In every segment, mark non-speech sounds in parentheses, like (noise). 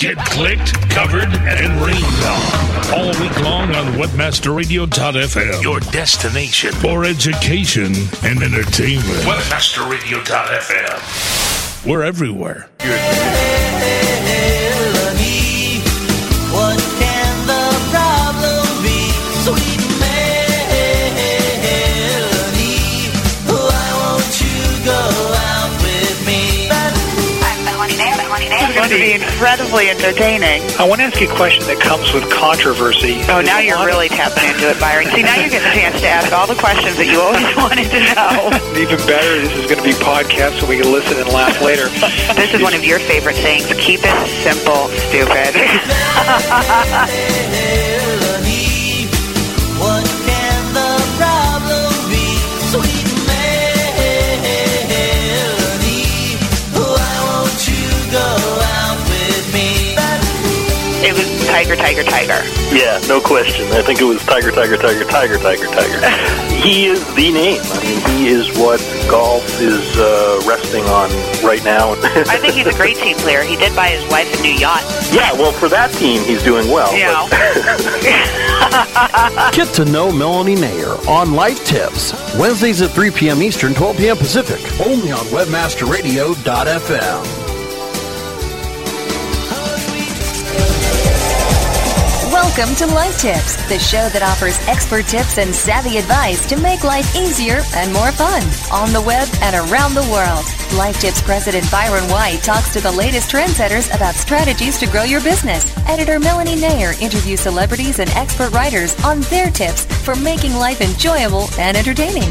Get clicked, covered, and rained on all week long on WebmasterRadio.fm, your destination for education and entertainment. WebmasterRadio.fm. We're everywhere. Incredibly entertaining. I want to ask you a question that comes with controversy. Oh, now you're really tapping into it, Byron. See, now you're getting a chance to ask all the questions that you always (laughs) wanted to know. Even better, this is going to be podcast, so we can listen and laugh later. (laughs) This is one of your favorite things. Keep it simple, stupid. (laughs) Tiger, Tiger, Tiger. Yeah, no question. I think it was Tiger, Tiger, Tiger, Tiger, Tiger, Tiger. (laughs) he is the name. I mean, he is what golf is uh, resting on right now. (laughs) I think he's a great team player. He did buy his wife a new yacht. yeah, well, for that team, he's doing well. You know. but- (laughs) Get to know Melanie Nair on Life Tips, Wednesdays at 3 p.m. Eastern, 12 p.m. Pacific, only on WebmasterRadio.fm. Welcome to Life Tips, the show that offers expert tips and savvy advice to make life easier and more fun on the web and around the world. Life Tips President Byron White talks to the latest trendsetters about strategies to grow your business. Editor Melanie Nair interviews celebrities and expert writers on their tips for making life enjoyable and entertaining.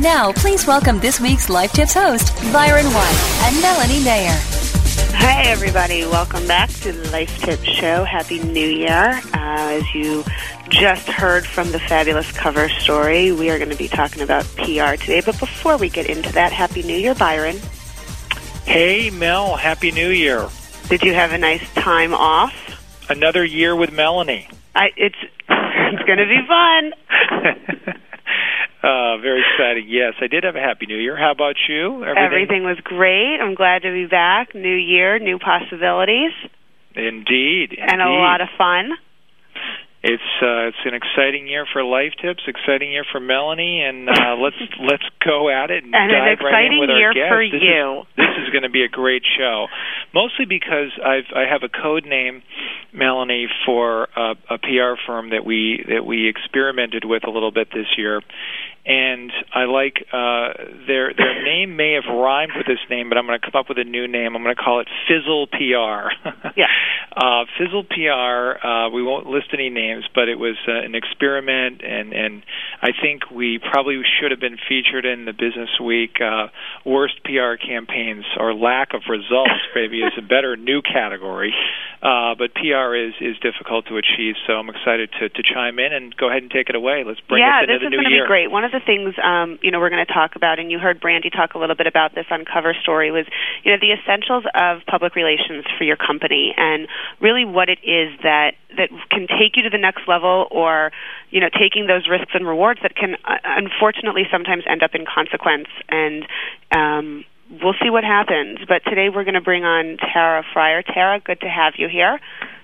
Now, please welcome this week's Life Tips host, Byron White and Melanie Nair. Hi, everybody. Welcome back to the Life Tips Show. Happy New Year. Uh, as you just heard from the fabulous cover story, we are going to be talking about PR today. But before we get into that, Happy New Year, Byron. hey, Mel, Happy New Year. Did you have a nice time off? Another year with Melanie. I, it's (laughs) it's going to be fun. (laughs) uh, very exciting. Yes, I did have a Happy New Year. How about you? Everything was great. I'm glad to be back. New year, new possibilities, Indeed. and a lot of fun. It's uh, it's an exciting year for Life Tips, exciting year for Melanie, and uh, (laughs) let's let's go at it and, And an dive right in exciting with our year guest. for this you. Is, this is going to be a great show, mostly because I've I have a code name, Melanie, for a, a PR firm that we that we experimented with a little bit this year, and I like uh, their their name may have rhymed with this name, but I'm going to come up with a new name. I'm going to call it Fizzle PR. (laughs) Yeah. Uh, Fizzle PR. Uh, we won't list any names, but it was uh, an experiment, and and I think we probably should have been featured in the Business Week uh, worst PR campaigns or lack of results. (laughs) Maybe is a better new category. Uh, but PR is is difficult to achieve, so I'm excited to to chime in and go ahead and take it away. Let's bring yeah, us into this the is new going to year. be great. One of the things um, you know we're going to talk about, and you heard Brandy talk a little bit about this on Cover Story, was you know the essentials of public relations for your company, and really what it is that that can take you to the next level, or you know taking those risks and rewards that can uh, unfortunately sometimes end up in consequence and. Um, We'll see what happens, but today we're going to bring on Tara Fryer. Tara, good to have you here.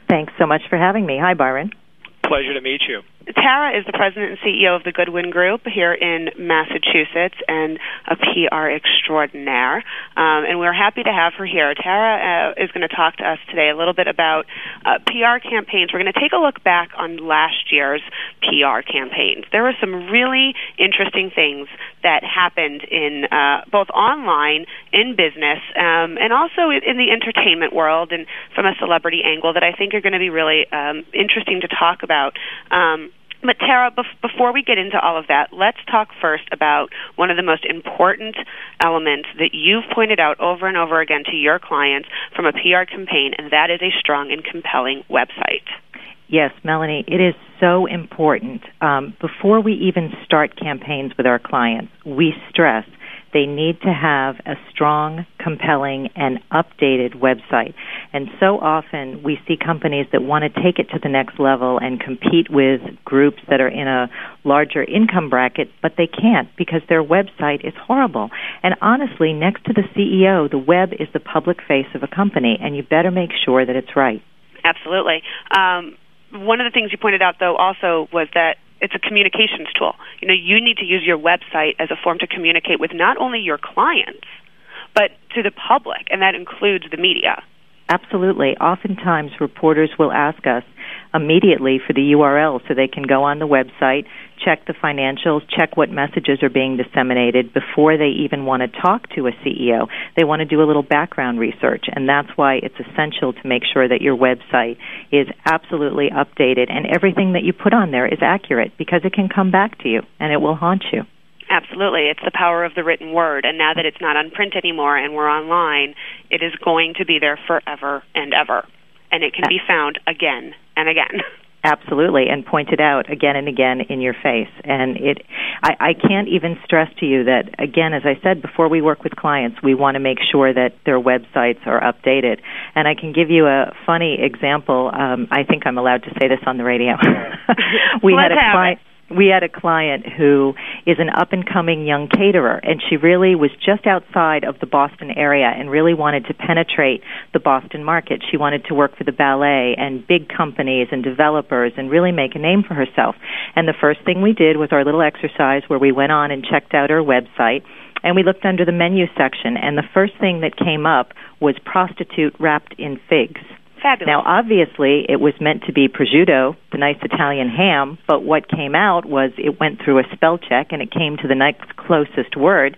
Thanks so much for having me. Hi, Byron. Pleasure to meet you. Tara is the president and CEO of the Goodwin Group here in Massachusetts and a PR extraordinaire. Um, and we're happy to have her here. Tara uh, is going to talk to us today a little bit about uh, PR campaigns. We're going to take a look back on last year's PR campaigns. There were some really interesting things that happened in uh, both online, in business, um, and also in the entertainment world and from a celebrity angle that I think are going to be really um, interesting to talk about. Um, but Tara, bef- before we get into all of that, let's talk first about one of the most important elements that you've pointed out over and over again to your clients from a PR campaign, and that is a strong and compelling website. Yes, Melanie, it is so important. Um, before we even start campaigns with our clients, we stress they need to have a strong, compelling, and updated website. And so often we see companies that want to take it to the next level and compete with groups that are in a larger income bracket, but they can't because their website is horrible. And honestly, next to the CEO, the web is the public face of a company, and you better make sure that it's right. Absolutely. Um, one of the things you pointed out, though, also was that it's a communications tool. You know, you need to use your website as a form to communicate with not only your clients, but to the public, and that includes the media. Absolutely. Oftentimes, reporters will ask us immediately for the URL so they can go on the website, check the financials, check what messages are being disseminated before they even want to talk to a CEO. They want to do a little background research, and that's why it's essential to make sure that your website is absolutely updated and everything that you put on there is accurate because it can come back to you and it will haunt you. Absolutely. It's the power of the written word. And now that it's not on print anymore and we're online, it is going to be there forever and ever. And it can be found again and again. (laughs) Absolutely, and pointed out again and again in your face. And it, I, I can't even stress to you that, again, as I said, before we work with clients, we want to make sure that their websites are updated. And I can give you a funny example. Um, I think I'm allowed to say this on the radio. (laughs) we Let's had a client. We had a client who is an up and coming young caterer, and she really was just outside of the Boston area and really wanted to penetrate the Boston market. She wanted to work for the ballet and big companies and developers and really make a name for herself. And the first thing we did was our little exercise where we went on and checked out her website and we looked under the menu section and the first thing that came up was prostitute wrapped in figs. Fabulous. Now, obviously, it was meant to be prosciutto, the nice Italian ham, but what came out was it went through a spell check and it came to the next closest word,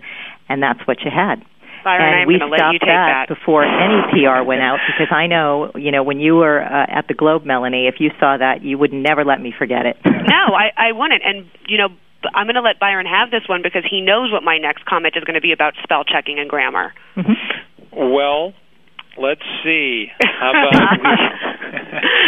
and that's what you had. Byron, and I'm we going to let stopped you take that, that. before any PR went out because I know, you know, when you were uh, at the Globe, Melanie, if you saw that, you would never let me forget it. (laughs) no, I, I wouldn't. And, you know, I'm going to let Byron have this one because he knows what my next comment is going to be about spell checking and grammar. Well, let's see. How (laughs) about we? (laughs)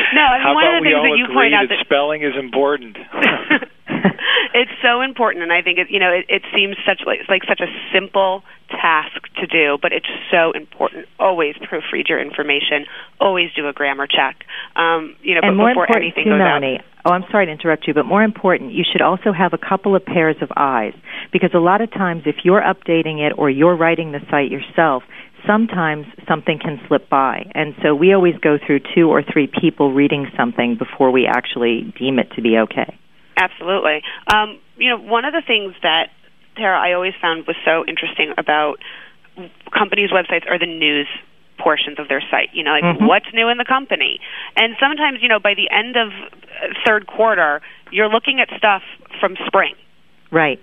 No, I mean, how one about of the things that you agree point out that that- spelling is important? (laughs) it's so important, and I think it, you know it, it seems such like, like such a simple task to do, but it's so important. Always proofread your information. Always do a grammar check. Um, you know, and but more before important anything too, goes Melanie. Oh, I'm sorry to interrupt you, but more important, you should also have a couple of pairs of eyes because a lot of times, if you're updating it or you're writing the site yourself, sometimes something can slip by, and so we always go through two or three people reading something before we actually deem it to be okay. Absolutely. Um, you know, one of the things that Tara I always found was so interesting about companies' websites are the news portions of their site. You know, like Mhm. what's new in the company. And sometimes, you know, by the end of third quarter, you're looking at stuff from spring. Right.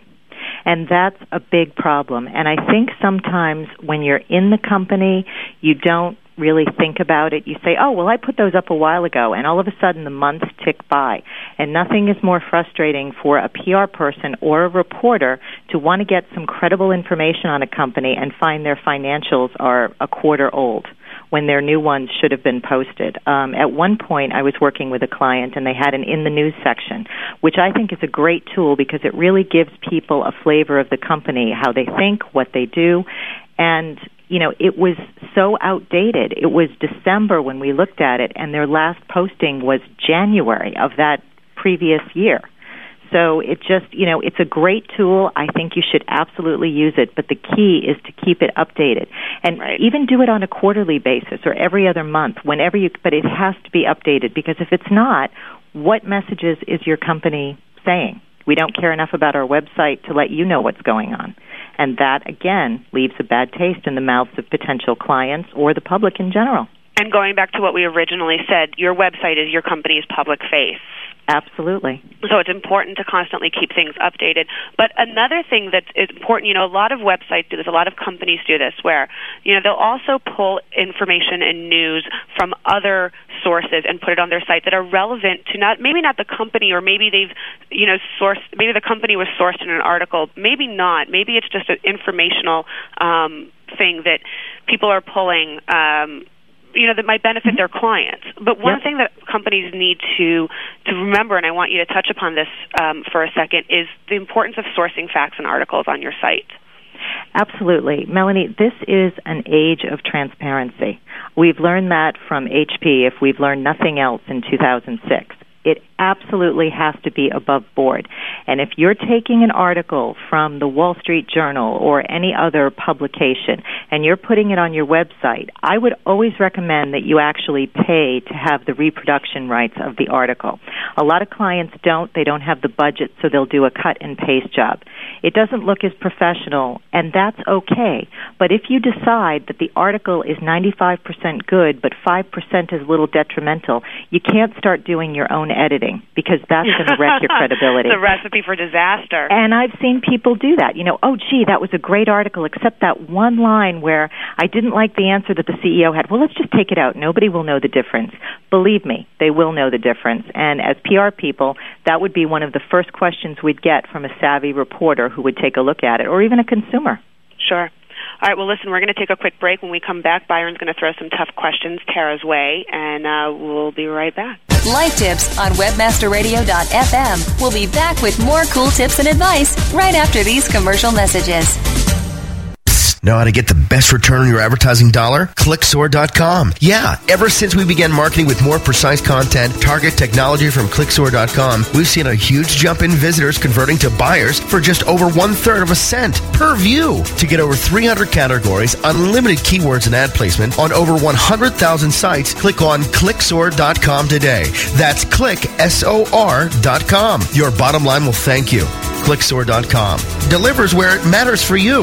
And that's a big problem. And I think sometimes when you're in the company, you don't really think about it. You say, oh, well, I put those up a while ago. And all of a sudden, the months tick by. And nothing is more frustrating for a PR person or a reporter to want to get some credible information on a company and find their financials are a quarter old when their new ones should have been posted. Um, at one point, I was working with a client and they had an in the news section, which I think is a great tool because it really gives people a flavor of the company, how they think, what they do, and you know, it was so outdated. It was December when we looked at it, and their last posting was January of that previous year. So it just, you know, it's a great tool. I think you should absolutely use it, but the key is to keep it updated. And even do it on a quarterly basis or every other month, whenever you, but it has to be updated because if it's not, what messages is your company saying? We don't care enough about our website to let you know what's going on. And that, again, leaves a bad taste in the mouths of potential clients or the public in general. And going back to what we originally said, your website is your company's public face. Absolutely. So it's important to constantly keep things updated. But another thing that is important, you know, a lot of websites do this, a lot of companies do this, where, you know, they'll also pull information and news from other sources and put it on their site that are relevant to not, maybe not the company, or maybe they've, you know, sourced, maybe the company was sourced in an article, maybe not, maybe it's just an informational um, thing that people are pulling. Um, you know that might benefit their clients. But one Yep. thing that companies need to to remember, and I want you to touch upon this um, for a second, is the importance of sourcing facts and articles on your site. Absolutely. Melanie, this is an age of transparency. We've learned that from HP if we've learned nothing else in 2006 it absolutely has to be above board. And if you're taking an article from the Wall Street Journal or any other publication and you're putting it on your website, I would always recommend that you actually pay to have the reproduction rights of the article. A lot of clients don't, they don't have the budget, so they'll do a cut and paste job. It doesn't look as professional, and that's okay. But if you decide that the article is 95% good, but 5% is a little detrimental, you can't start doing your own editing because that's going to wreck your (laughs) credibility. the recipe for disaster. And I've seen people do that. You know, oh, gee, that was a great article, except that one line where I didn't like the answer that the CEO had. Well, let's just take it out. Nobody will know the difference. Believe me, they will know the difference. And as PR people, that would be one of the first questions we'd get from a savvy reporter who would take a look at it, or even a consumer. Sure. All right, well, listen, we're going to take a quick break. When we come back, Byron's going to throw some tough questions Tara's way, and uh, we'll be right back. Life Tips on WebmasterRadio.fm. We'll be back with more cool tips and advice right after these commercial messages. Know how to get the best return on your advertising dollar? Clicksor.com. Yeah, ever since we began marketing with more precise content, target technology from Clicksor.com, we've seen a huge jump in visitors converting to buyers for just over one third of a cent per view. To get over 300 categories, unlimited keywords and ad placement on over 100,000 sites, click on Clicksor.com today. That's click, S-O-R.com. Your bottom line will thank you. Clicksor.com delivers where it matters for you.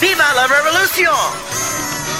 Viva la revolution!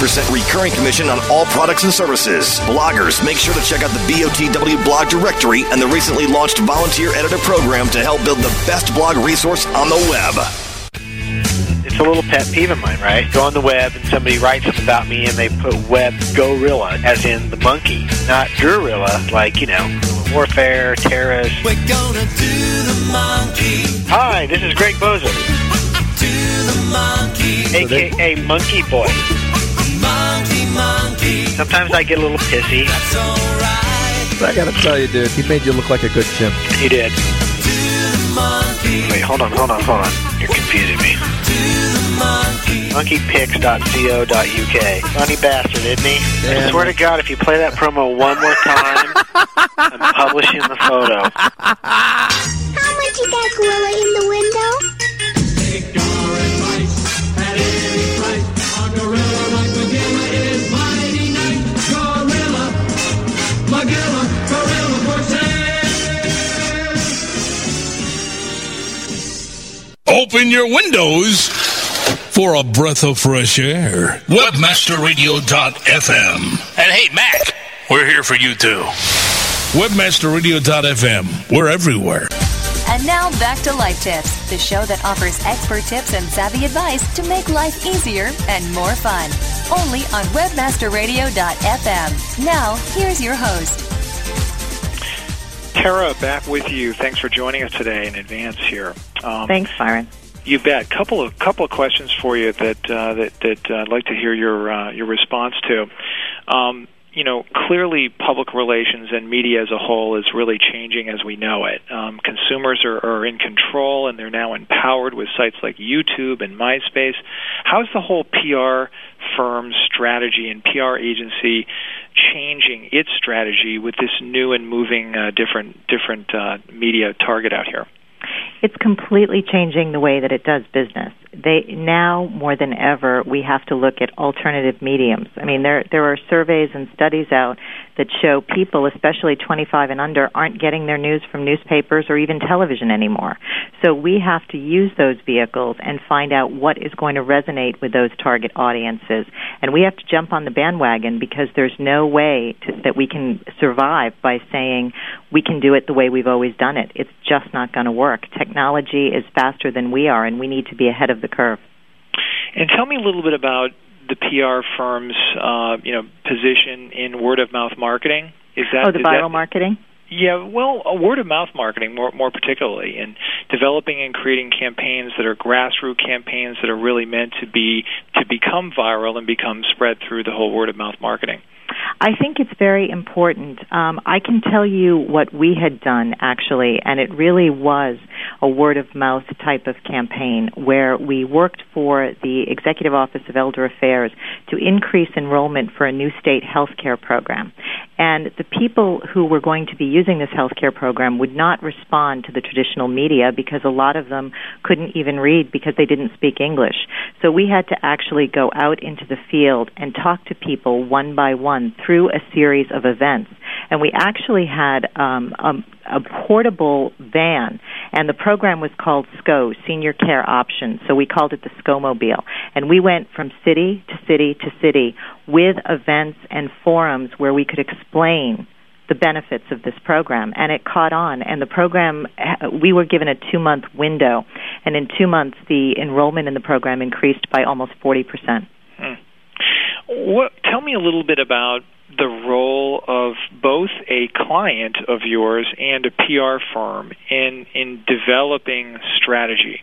recurring commission on all products and services. Bloggers, make sure to check out the BOTW blog directory and the recently launched volunteer editor program to help build the best blog resource on the web. It's a little pet peeve of mine, right? Go on the web and somebody writes up about me and they put web gorilla, as in the monkey, not guerrilla, like, you know, warfare, terrorists. We're gonna do the monkey. Hi, this is Greg Boser, (laughs) Do the monkey. aka Monkey Boy. Monkey, monkey. Sometimes I get a little pissy. That's alright. I gotta tell you, dude, he made you look like a good chimp. He did. Do the monkey. Wait, hold on, hold on, hold on. You're confusing me. Do the monkey. Monkeypics.co.uk. Funny bastard, isn't he? I swear to God, if you play that promo one more time, I'm publishing the photo. How much is that gorilla in the window? Open your windows for a breath of fresh air. Webmasterradio.fm. And hey, Mac, we're here for you too. Webmasterradio.fm. We're everywhere. And now back to Life Tips, the show that offers expert tips and savvy advice to make life easier and more fun. Only on webmasterradio.fm. Now, here's your host. Tara, back with you. Thanks for joining us today in advance here. Um, Thanks, Byron. You bet. Couple of couple of questions for you that uh, that that I'd like to hear your uh, your response to. Um, you know, clearly public relations and media as a whole is really changing as we know it. Um, consumers are, are in control and they're now empowered with sites like YouTube and MySpace. How's the whole PR firm strategy and PR agency changing its strategy with this new and moving uh, different different uh, media target out here? It's completely changing the way that it does business. They now more than ever we have to look at alternative mediums. I mean, there there are surveys and studies out that show people, especially 25 and under, aren't getting their news from newspapers or even television anymore. So we have to use those vehicles and find out what is going to resonate with those target audiences. And we have to jump on the bandwagon because there's no way to, that we can survive by saying we can do it the way we've always done it. It's just not going to work. Technology is faster than we are, and we need to be ahead of the curve. And tell me a little bit about the PR firm's, uh, you know, position in word of mouth marketing. Is that oh the viral that, marketing? Yeah, well, uh, word of mouth marketing more more particularly, and developing and creating campaigns that are grassroots campaigns that are really meant to be to become viral and become spread through the whole word of mouth marketing. I think it's very important. Um, I can tell you what we had done actually, and it really was a word of mouth type of campaign where we worked for the Executive Office of Elder Affairs to increase enrollment for a new state health care program. And the people who were going to be using this health care program would not respond to the traditional media because a lot of them couldn't even read because they didn't speak English. So we had to actually go out into the field and talk to people one by one through a series of events. And we actually had um, a, a portable van, and the program was called SCO, Senior Care Options. So we called it the SCO Mobile. And we went from city to city to city with events and forums where we could explain the benefits of this program and it caught on and the program we were given a 2 month window and in 2 months the enrollment in the program increased by almost 40%. Hmm. What tell me a little bit about the role of both a client of yours and a PR firm in in developing strategy.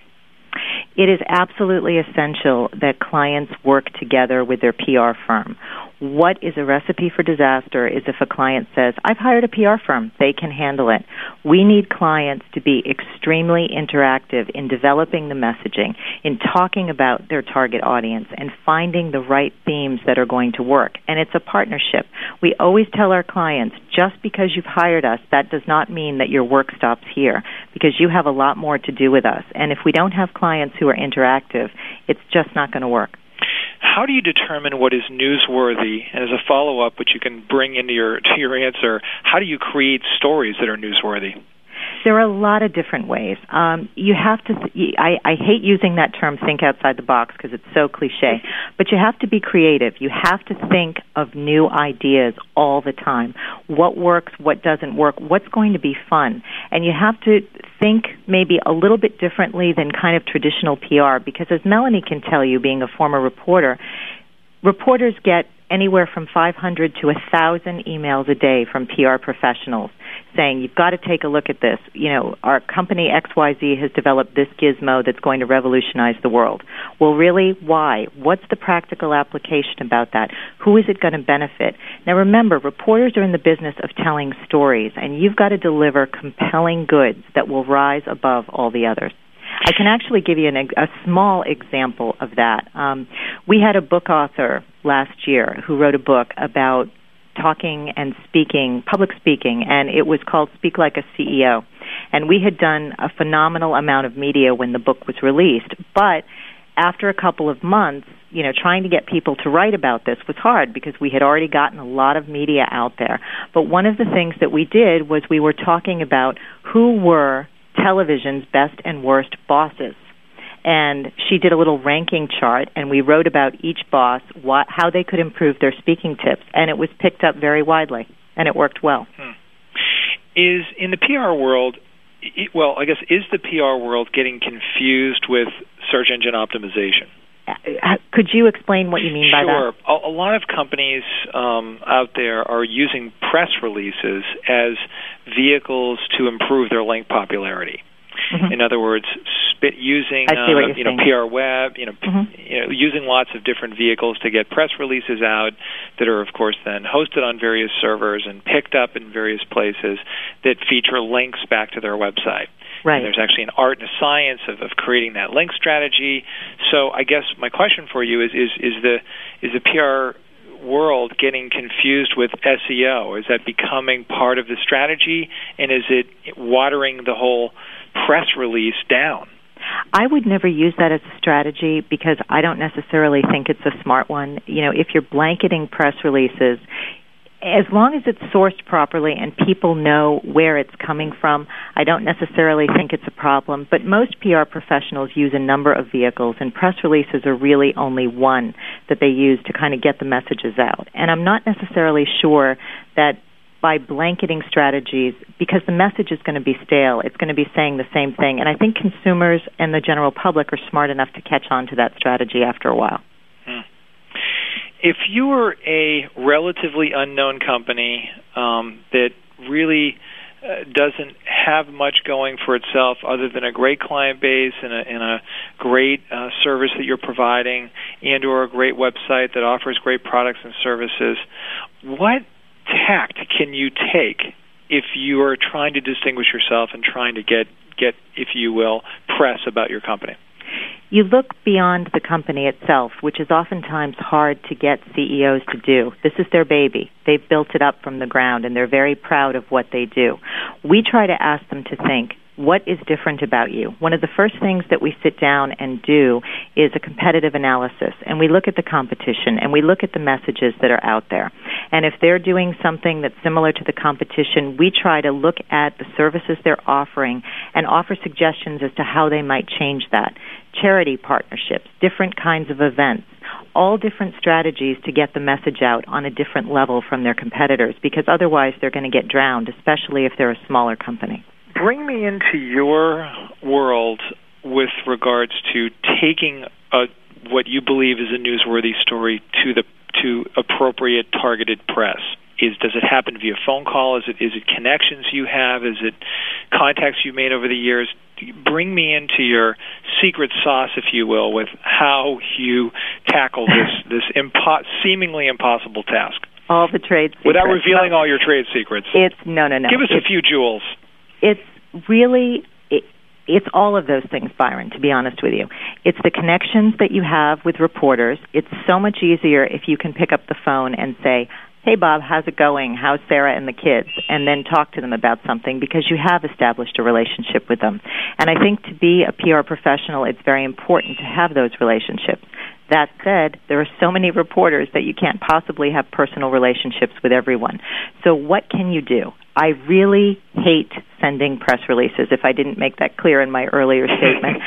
It is absolutely essential that clients work together with their PR firm what is a recipe for disaster is if a client says, I've hired a PR firm, they can handle it. We need clients to be extremely interactive in developing the messaging, in talking about their target audience, and finding the right themes that are going to work. And it's a partnership. We always tell our clients, just because you've hired us, that does not mean that your work stops here, because you have a lot more to do with us. And if we don't have clients who are interactive, it's just not going to work how do you determine what is newsworthy? And as a follow up, which you can bring into your to your answer, how do you create stories that are newsworthy? There are a lot of different ways. Um, you have to. Th- I, I hate using that term "think outside the box" because it's so cliche. But you have to be creative. You have to think of new ideas all the time. What works? What doesn't work? What's going to be fun? And you have to think maybe a little bit differently than kind of traditional PR because, as Melanie can tell you, being a former reporter, reporters get anywhere from 500 to 1,000 emails a day from PR professionals saying, you've got to take a look at this. You know, our company XYZ has developed this gizmo that's going to revolutionize the world. Well, really, why? What's the practical application about that? Who is it going to benefit? Now remember, reporters are in the business of telling stories, and you've got to deliver compelling goods that will rise above all the others. I can actually give you an, a small example of that. Um, we had a book author last year who wrote a book about talking and speaking, public speaking, and it was called Speak Like a CEO. And we had done a phenomenal amount of media when the book was released, but after a couple of months, you know, trying to get people to write about this was hard because we had already gotten a lot of media out there. But one of the things that we did was we were talking about who were television's best and worst bosses and she did a little ranking chart and we wrote about each boss what how they could improve their speaking tips and it was picked up very widely and it worked well hmm. is in the PR world well I guess is the PR world getting confused with search engine optimization uh, could you explain what you mean by sure. that? Sure. A lot of companies um, out there are using press releases as vehicles to improve their link popularity. Mm-hmm. In other words, spit using uh, you know PR web, you know, mm-hmm. p- you know, using lots of different vehicles to get press releases out that are of course then hosted on various servers and picked up in various places that feature links back to their website. Right. And there's actually an art and a science of, of creating that link strategy. So I guess my question for you is is is the is the PR world getting confused with SEO? Is that becoming part of the strategy, and is it watering the whole press release down. I would never use that as a strategy because I don't necessarily think it's a smart one. You know, if you're blanketing press releases, as long as it's sourced properly and people know where it's coming from, I don't necessarily think it's a problem. But most PR professionals use a number of vehicles, and press releases are really only one that they use to kind of get the messages out. And I'm not necessarily sure that by blanketing strategies, because the message is going to be stale, it's going to be saying the same thing. And I think consumers and the general public are smart enough to catch on to that strategy after a while. Hmm. If you were a relatively unknown company um, that really uh, doesn't have much going for itself other than a great client base and a, and a great uh, service that you're providing and or a great website that offers great products and services what tact can you take if you are trying to distinguish yourself and trying to get get if you will press about your company you look beyond the company itself, which is oftentimes hard to get CEOs to do. This is their baby. They've built it up from the ground and they're very proud of what they do. We try to ask them to think, what is different about you? One of the first things that we sit down and do is a competitive analysis, and we look at the competition and we look at the messages that are out there. And if they're doing something that's similar to the competition, we try to look at the services they're offering and offer suggestions as to how they might change that. Charity partnerships, different kinds of events, all different strategies to get the message out on a different level from their competitors because otherwise they're going to get drowned, especially if they're a smaller company bring me into your world with regards to taking a, what you believe is a newsworthy story to the to appropriate targeted press. Is does it happen via phone call? Is it is it connections you have? Is it contacts you've made over the years? Bring me into your secret sauce, if you will, with how you tackle this (laughs) this impo- seemingly impossible task. All the trade secrets. Without revealing all your trade secrets. It's no, no, no. Give us it's, a few jewels it's really it, it's all of those things, Byron, to be honest with you. It's the connections that you have with reporters. It's so much easier if you can pick up the phone and say, Hey Bob, how's it going? How's Sarah and the kids? And then talk to them about something because you have established a relationship with them. And I think to be a PR professional, it's very important to have those relationships. That said, there are so many reporters that you can't possibly have personal relationships with everyone. So what can you do? I really hate sending press releases if I didn't make that clear in my earlier (laughs) statement.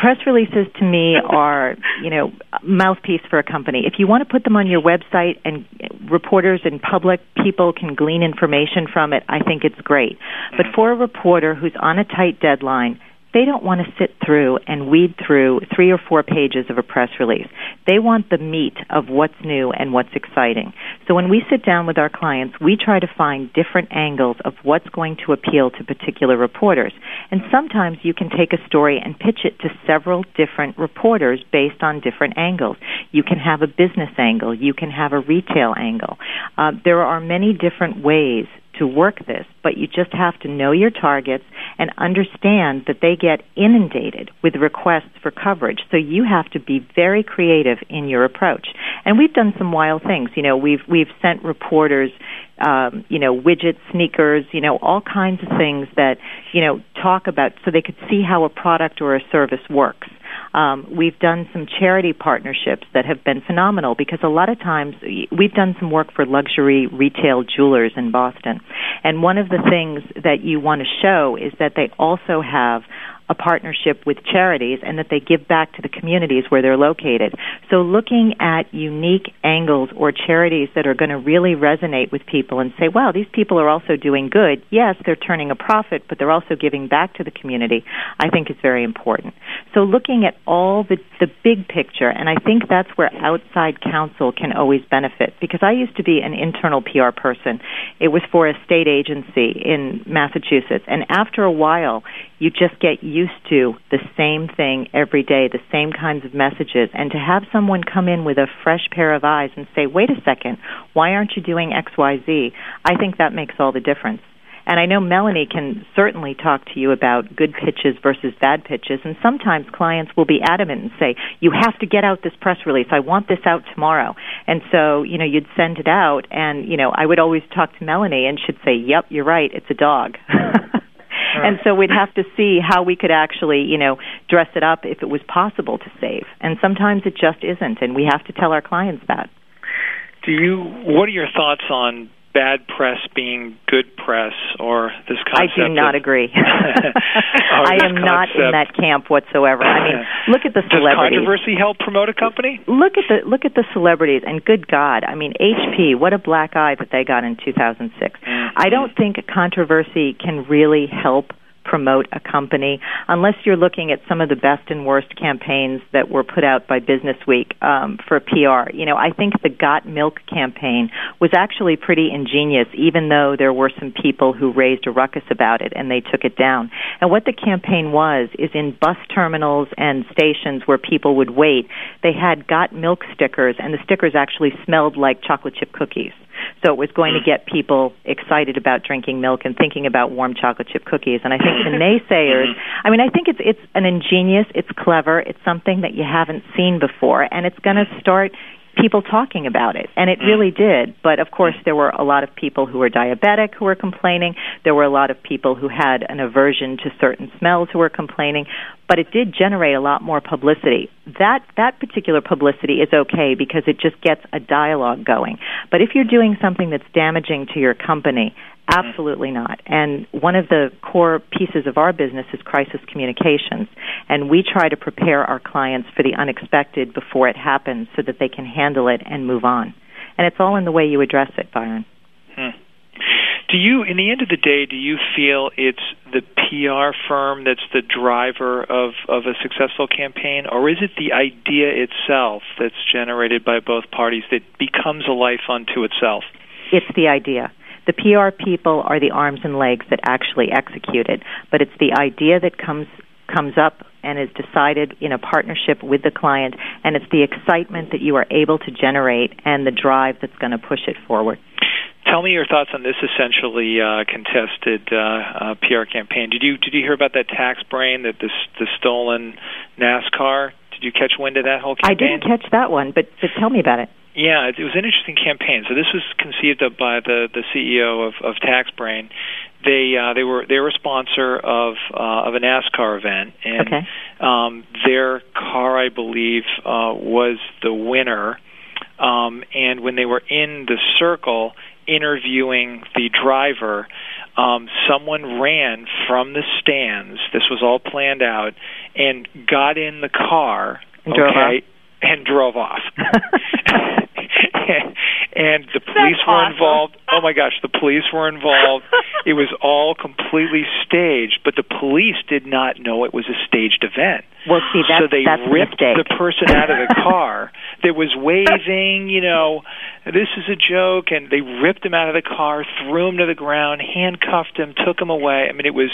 press releases to me are, you know, mouthpiece for a company. If you want to put them on your website and reporters and public people can glean information from it, I think it's great. But for a reporter who's on a tight deadline, they don't want to sit through and weed through three or four pages of a press release. They want the meat of what's new and what's exciting. So when we sit down with our clients, we try to find different angles of what's going to appeal to particular reporters. And sometimes you can take a story and pitch it to several different reporters based on different angles. You can have a business angle. You can have a retail angle. Uh, there are many different ways to work this, but you just have to know your targets and understand that they get inundated with requests for coverage. So you have to be very creative in your approach. And we've done some wild things. You know, we've we've sent reporters um, you know, widgets, sneakers, you know, all kinds of things that, you know, talk about so they could see how a product or a service works. Um, we've done some charity partnerships that have been phenomenal because a lot of times we've done some work for luxury retail jewelers in Boston. And one of the things that you want to show is that they also have a partnership with charities and that they give back to the communities where they're located. So looking at unique angles or charities that are going to really resonate with people and say, wow, these people are also doing good. Yes, they're turning a profit, but they're also giving back to the community, I think is very important. So looking at all the, the big picture, and I think that's where outside counsel can always benefit because I used to be an internal PR person. It was for a state agency in Massachusetts. And after a while, you just get used to the same thing every day, the same kinds of messages, and to have someone come in with a fresh pair of eyes and say, wait a second, why aren't you doing XYZ? I think that makes all the difference. And I know Melanie can certainly talk to you about good pitches versus bad pitches. And sometimes clients will be adamant and say, you have to get out this press release. I want this out tomorrow. And so, you know, you'd send it out. And, you know, I would always talk to Melanie and she'd say, yep, you're right. It's a dog. (laughs) and so we'd have to see how we could actually, you know, dress it up if it was possible to save. And sometimes it just isn't, and we have to tell our clients that. Do you? What are your thoughts on bad press being good press, or this concept? I do not of, agree. (laughs) (laughs) I am not in that camp whatsoever. I mean, (laughs) look at the celebrities. Does controversy help promote a company? Look at the look at the celebrities, and good God, I mean, HP. What a black eye that they got in 2006. Mm. I don't think controversy can really help promote a company unless you're looking at some of the best and worst campaigns that were put out by Business Week um, for PR. You know, I think the Got Milk campaign was actually pretty ingenious, even though there were some people who raised a ruckus about it and they took it down. And what the campaign was is in bus terminals and stations where people would wait, they had Got Milk stickers, and the stickers actually smelled like chocolate chip cookies. So it was going to mm. get people excited about drinking milk and thinking about warm chocolate chip cookies. And I think the (laughs) naysayers, mm-hmm. I mean, I think it's it's an ingenious, it's clever, it's something that you haven't seen before, and it's going to start people talking about it and it mm. really did. But of course there were a lot of people who were diabetic who were complaining. There were a lot of people who had an aversion to certain smells who were complaining. But it did generate a lot more publicity. That that particular publicity is okay because it just gets a dialogue going. But if you're doing something that's damaging to your company Absolutely not. And one of the core pieces of our business is crisis communications. And we try to prepare our clients for the unexpected before it happens so that they can handle it and move on. And it's all in the way you address it, Byron. Hmm. Do you, in the end of the day, do you feel it's the PR firm that's the driver of, of a successful campaign, or is it the idea itself that's generated by both parties that becomes a life unto itself? It's the idea. The PR people are the arms and legs that actually execute it, but it's the idea that comes comes up and is decided in a partnership with the client, and it's the excitement that you are able to generate and the drive that's going to push it forward. Tell me your thoughts on this essentially uh, contested uh, uh, PR campaign. Did you did you hear about that TaxBrain that this the stolen NASCAR? Did you catch wind of that whole campaign? I didn't catch that one, but, but tell me about it. Yeah, it, it was an interesting campaign. So this was conceived of by the the CEO of of TaxBrain. They uh, they were they were a sponsor of uh, of a NASCAR event, and Okay. um, their car, I believe, uh, was the winner. Um, and when they were in the circle interviewing the driver, um, someone ran from the stands. This was all planned out, and got in the car. And drove okay, and drove off. (laughs) (laughs) and the police were awesome. involved. (laughs) Oh my gosh, the police were involved. it was all completely staged, but the police did not know it was a staged event. Well, see, that's, so they that's ripped mistake. the person out of the car that was waving, you know, this is a joke, and they ripped him out of the car, threw him to the ground, handcuffed him, took him away. I mean, it was.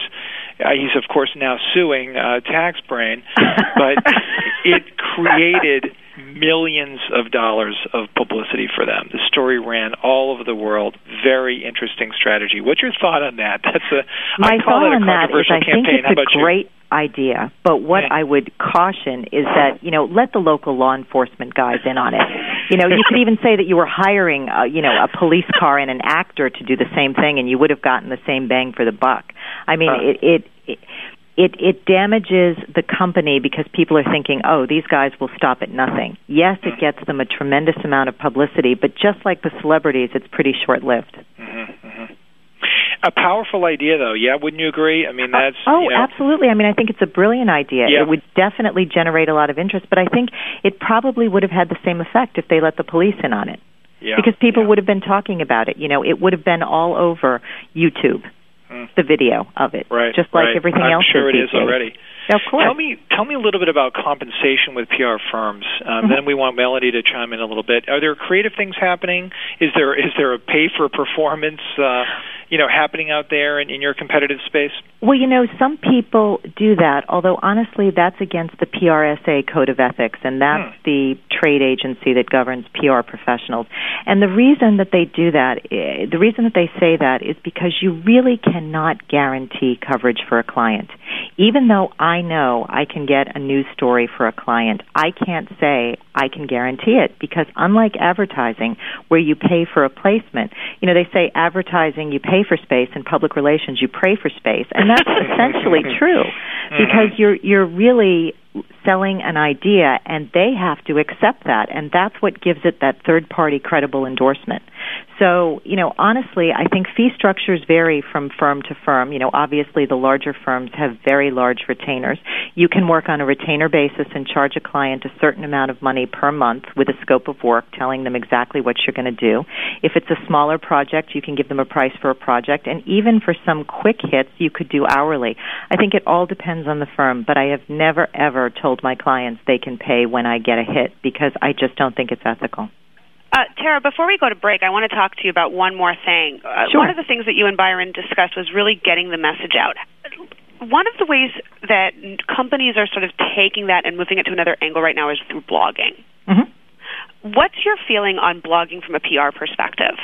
Uh, he's of course now suing uh, TaxBrain, but (laughs) it created millions of dollars of publicity for them. The story ran all over the world. Very interesting strategy. What's your thought on that? (laughs) That's a My I call thought it a on that is I think it's a about you? great idea, but what I would caution is that you know let the local law enforcement guys in on it. You know, you could even say that you were hiring, uh, you know, a police car and an actor to do the same thing, and you would have gotten the same bang for the buck. I mean, it, it it it it damages the company because people are thinking, "Oh, these guys will stop at nothing." Yes, it gets them a tremendous amount of publicity, but just like the celebrities, it's pretty short-lived. Mm-hmm. Mm-hmm. A powerful idea, though. Yeah, wouldn't you agree? I mean, uh, that's Oh, you know, absolutely. I mean, I think it's a brilliant idea. Yeah. It would definitely generate a lot of interest, but I think it probably would have had the same effect if they let the police in on it. Yeah. Because people would have been talking about it. You know, it would have been all over YouTube, the video of it. Hmm. Right, Just like right. everything I'm else sure is it days. already. Of course. Tell me, tell me a little bit about compensation with PR firms. Um, Mm-hmm. Then we want Melody to chime in a little bit. Are there creative things happening? Is there is there a pay for performance, uh, you know, happening out there in, in your competitive space? Well, you know, some people do that, although honestly, that's against the PRSA Code of Ethics, and that's the trade agency that governs PR professionals. And the reason that they do that, eh, the reason that they say that is because you really cannot guarantee coverage for a client. even though I know I can get a news story for a client, I can't say I can guarantee it because unlike advertising where you pay for a placement, you know, they say advertising you pay for space and public relations you pray for space. And that's (laughs) essentially true mm-hmm. because you're you're really selling an idea and they have to accept that and that's what gives it that third party credible endorsement. So, you know, honestly, I think fee structures vary from firm to firm. You know, obviously the larger firms have very large retainers. You can work on a retainer basis and charge a client a certain amount of money per month with a scope of work telling them exactly what you're going to do. If it's a smaller project, you can give them a price for a project and even for some quick hits, you could do hourly. I think it all depends on the firm, but I have never ever told my clients they can pay when I get a hit because I just don't think it's ethical. Uh, Tara, before we go to break, I want to talk to you about one more thing. Uh, Sure. One of the things that you and Byron discussed was really getting the message out. One of the ways that companies are sort of taking that and moving it to another angle right now is through blogging. Mhm. What's your feeling on blogging from a PR perspective?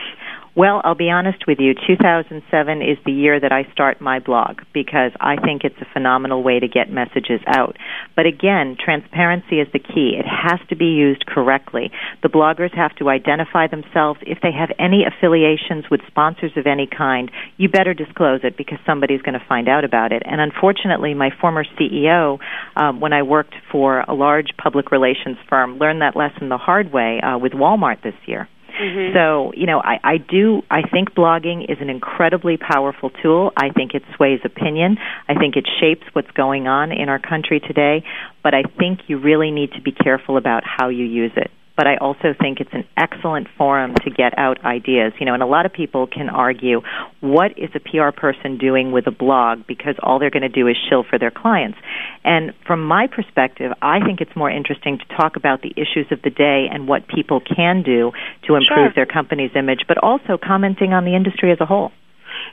Well, I'll be honest with you. 2007 is the year that I start my blog because I think it's a phenomenal way to get messages out. But again, transparency is the key. It has to be used correctly. The bloggers have to identify themselves. If they have any affiliations with sponsors of any kind, you better disclose it because somebody's going to find out about it. And unfortunately, my former CEO, um, when I worked for a large public relations firm, learned that lesson the hard way uh, with Walmart this year. Mm-hmm. So, you know, I, I do, I think blogging is an incredibly powerful tool. I think it sways opinion. I think it shapes what's going on in our country today. But I think you really need to be careful about how you use it. But I also think it's an excellent forum to get out ideas. You know, and a lot of people can argue, what is a PR person doing with a blog? Because all they're going to do is shill for their clients. And from my perspective, I think it's more interesting to talk about the issues of the day and what people can do to improve Sure. their company's image, but also commenting on the industry as a whole.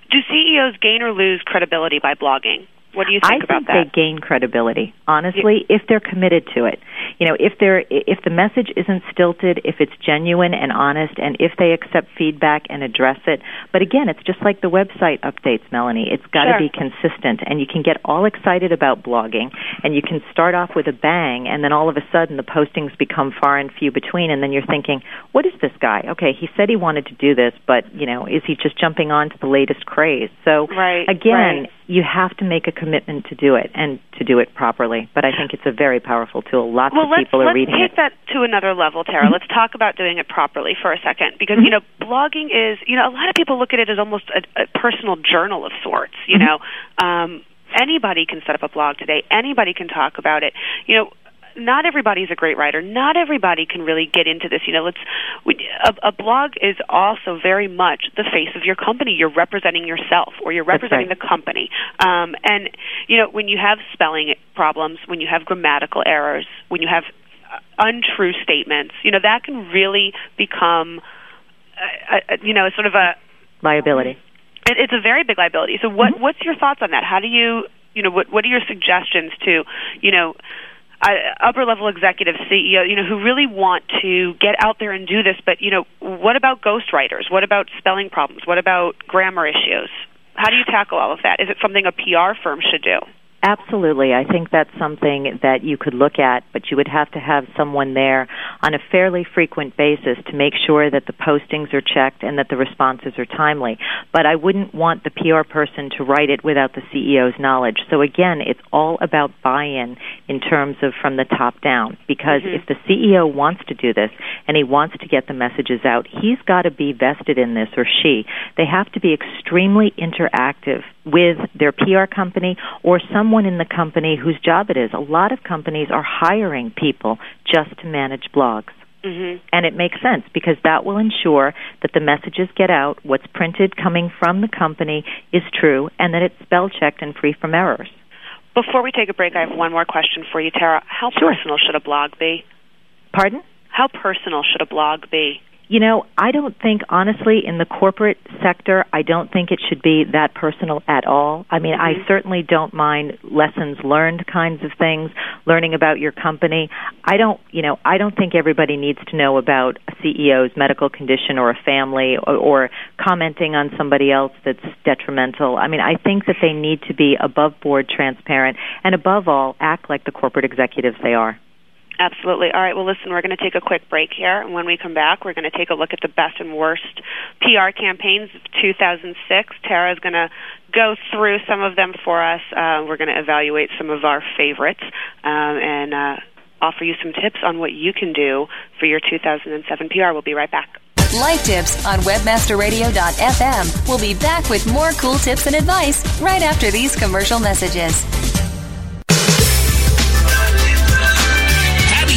Do CEOs gain or lose credibility by blogging? What do you think I about think that? they gain credibility, honestly, if they're committed to it. You know, if they're if the message isn't stilted, if it's genuine and honest, and if they accept feedback and address it. But again, it's just like the website updates, Melanie. It's got to Sure. be consistent, and you can get all excited about blogging, and you can start off with a bang, and then all of a sudden the postings become far and few between, and then you're thinking, what is this guy? Okay, he said he wanted to do this, but you know, is he just jumping on to the latest craze? So Right, again, right. You have to make a commitment to do it and to do it properly. But I think it's a very powerful tool. Lots well, of let's, people are let's reading take that to another level, Tara. Mhm. Let's talk about doing it properly for a second, because Mm-hmm. you know, blogging is you know a lot of people look at it as almost a, a personal journal of sorts. You Mhm. know, um, anybody can set up a blog today. Anybody can talk about it. You know. Not everybody's a great writer. Not everybody can really get into this. You know, let's. We, a, a blog is also very much the face of your company. You're representing yourself, or you're representing right. the company. Um, and you know, when you have spelling problems, when you have grammatical errors, when you have uh, untrue statements, you know that can really become, uh, uh, you know, sort of a. Liability. It, it's a very big liability. So, what what's your thoughts on that? How do you, you know, what what are your suggestions to, you know, uh, upper level executive CEO, you know, who really want to get out there and do this, but you know, what about ghostwriters? What about spelling problems? What about grammar issues? How do you tackle all of that? Is it something a PR firm should do? Absolutely. I think that's something that you could look at, but you would have to have someone there on a fairly frequent basis to make sure that the postings are checked and that the responses are timely. But I wouldn't want the PR person to write it without the CEO's knowledge. So again, it's all about buy-in in terms of from the top down because Mhm. if the CEO wants to do this and he wants to get the messages out, he's got to be vested in this or she. They have to be extremely interactive with their PR company or someone in the company whose job it is. A lot of companies are hiring people just to manage blogs. Mm-hmm. And it makes sense because that will ensure that the messages get out, what's printed coming from the company is true, and that it's spell checked and free from errors. Before we take a break, I have one more question for you, Tara. How Sure. personal should a blog be? Pardon? How personal should a blog be? You know, I don't think, honestly, in the corporate sector, I don't think it should be that personal at all. I mean, I mm-hmm. certainly don't mind lessons learned kinds of things, learning about your company. I don't, you know, I don't think everybody needs to know about a CEO's medical condition or a family or, or commenting on somebody else that's detrimental. I mean, I think that they need to be above board transparent and above all, act like the corporate executives they are. Absolutely. All right. Well, listen, we're going to take a quick break here, and when we come back, we're going to take a look at the best and worst PR campaigns of 2006. Tara is going to go through some of them for us. Uh, we're going to evaluate some of our favorites um, and uh, offer you some tips on what you can do for your 2007 PR. We'll be right back. Life Tips on webmasterradio.fm. We'll be back with more cool tips and advice right after these commercial messages.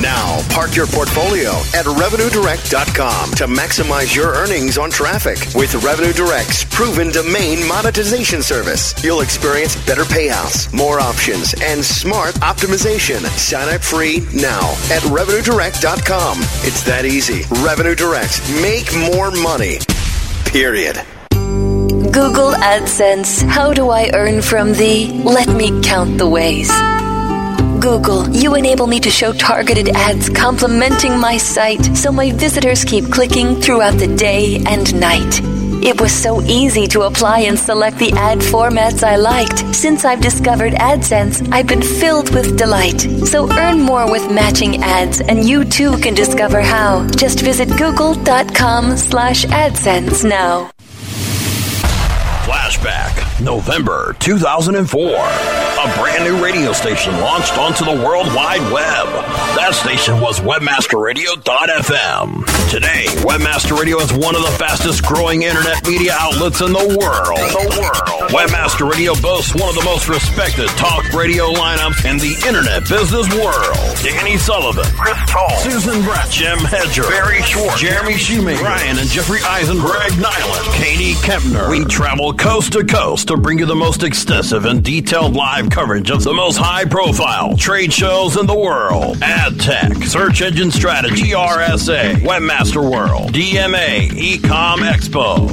Now, park your portfolio at RevenueDirect.com to maximize your earnings on traffic. With Revenue Direct's proven domain monetization service, you'll experience better payouts, more options, and smart optimization. Sign up free now at RevenueDirect.com. It's that easy. Revenue Direct. Make more money. Period. Google AdSense. How do I earn from thee? Let me count the ways. Google, you enable me to show targeted ads complimenting my site so my visitors keep clicking throughout the day and night. It was so easy to apply and select the ad formats I liked. Since I've discovered AdSense, I've been filled with delight. So earn more with matching ads, and you too can discover how. Just visit google.com slash AdSense now. Flashback, November 2004. A brand new radio station launched onto the World Wide Web. That station was WebmasterRadio.fm. Today, Webmaster Radio is one of the fastest growing internet media outlets in the world. The world. Webmaster Radio boasts one of the most respected talk radio lineups in the internet business world. Danny Sullivan, Chris Toll, Susan Brett, Jim Hedger, Barry Schwartz, Jeremy Schoemaker, Ryan and Jeffrey Eisen, Greg Nyland, Katie Kempner. We travel coast to coast to bring you the most extensive and detailed live coverage of the most high profile trade shows in the world. Ad tech, search engine strategy, RSA, Webmaster World, DMA, Ecom Expo.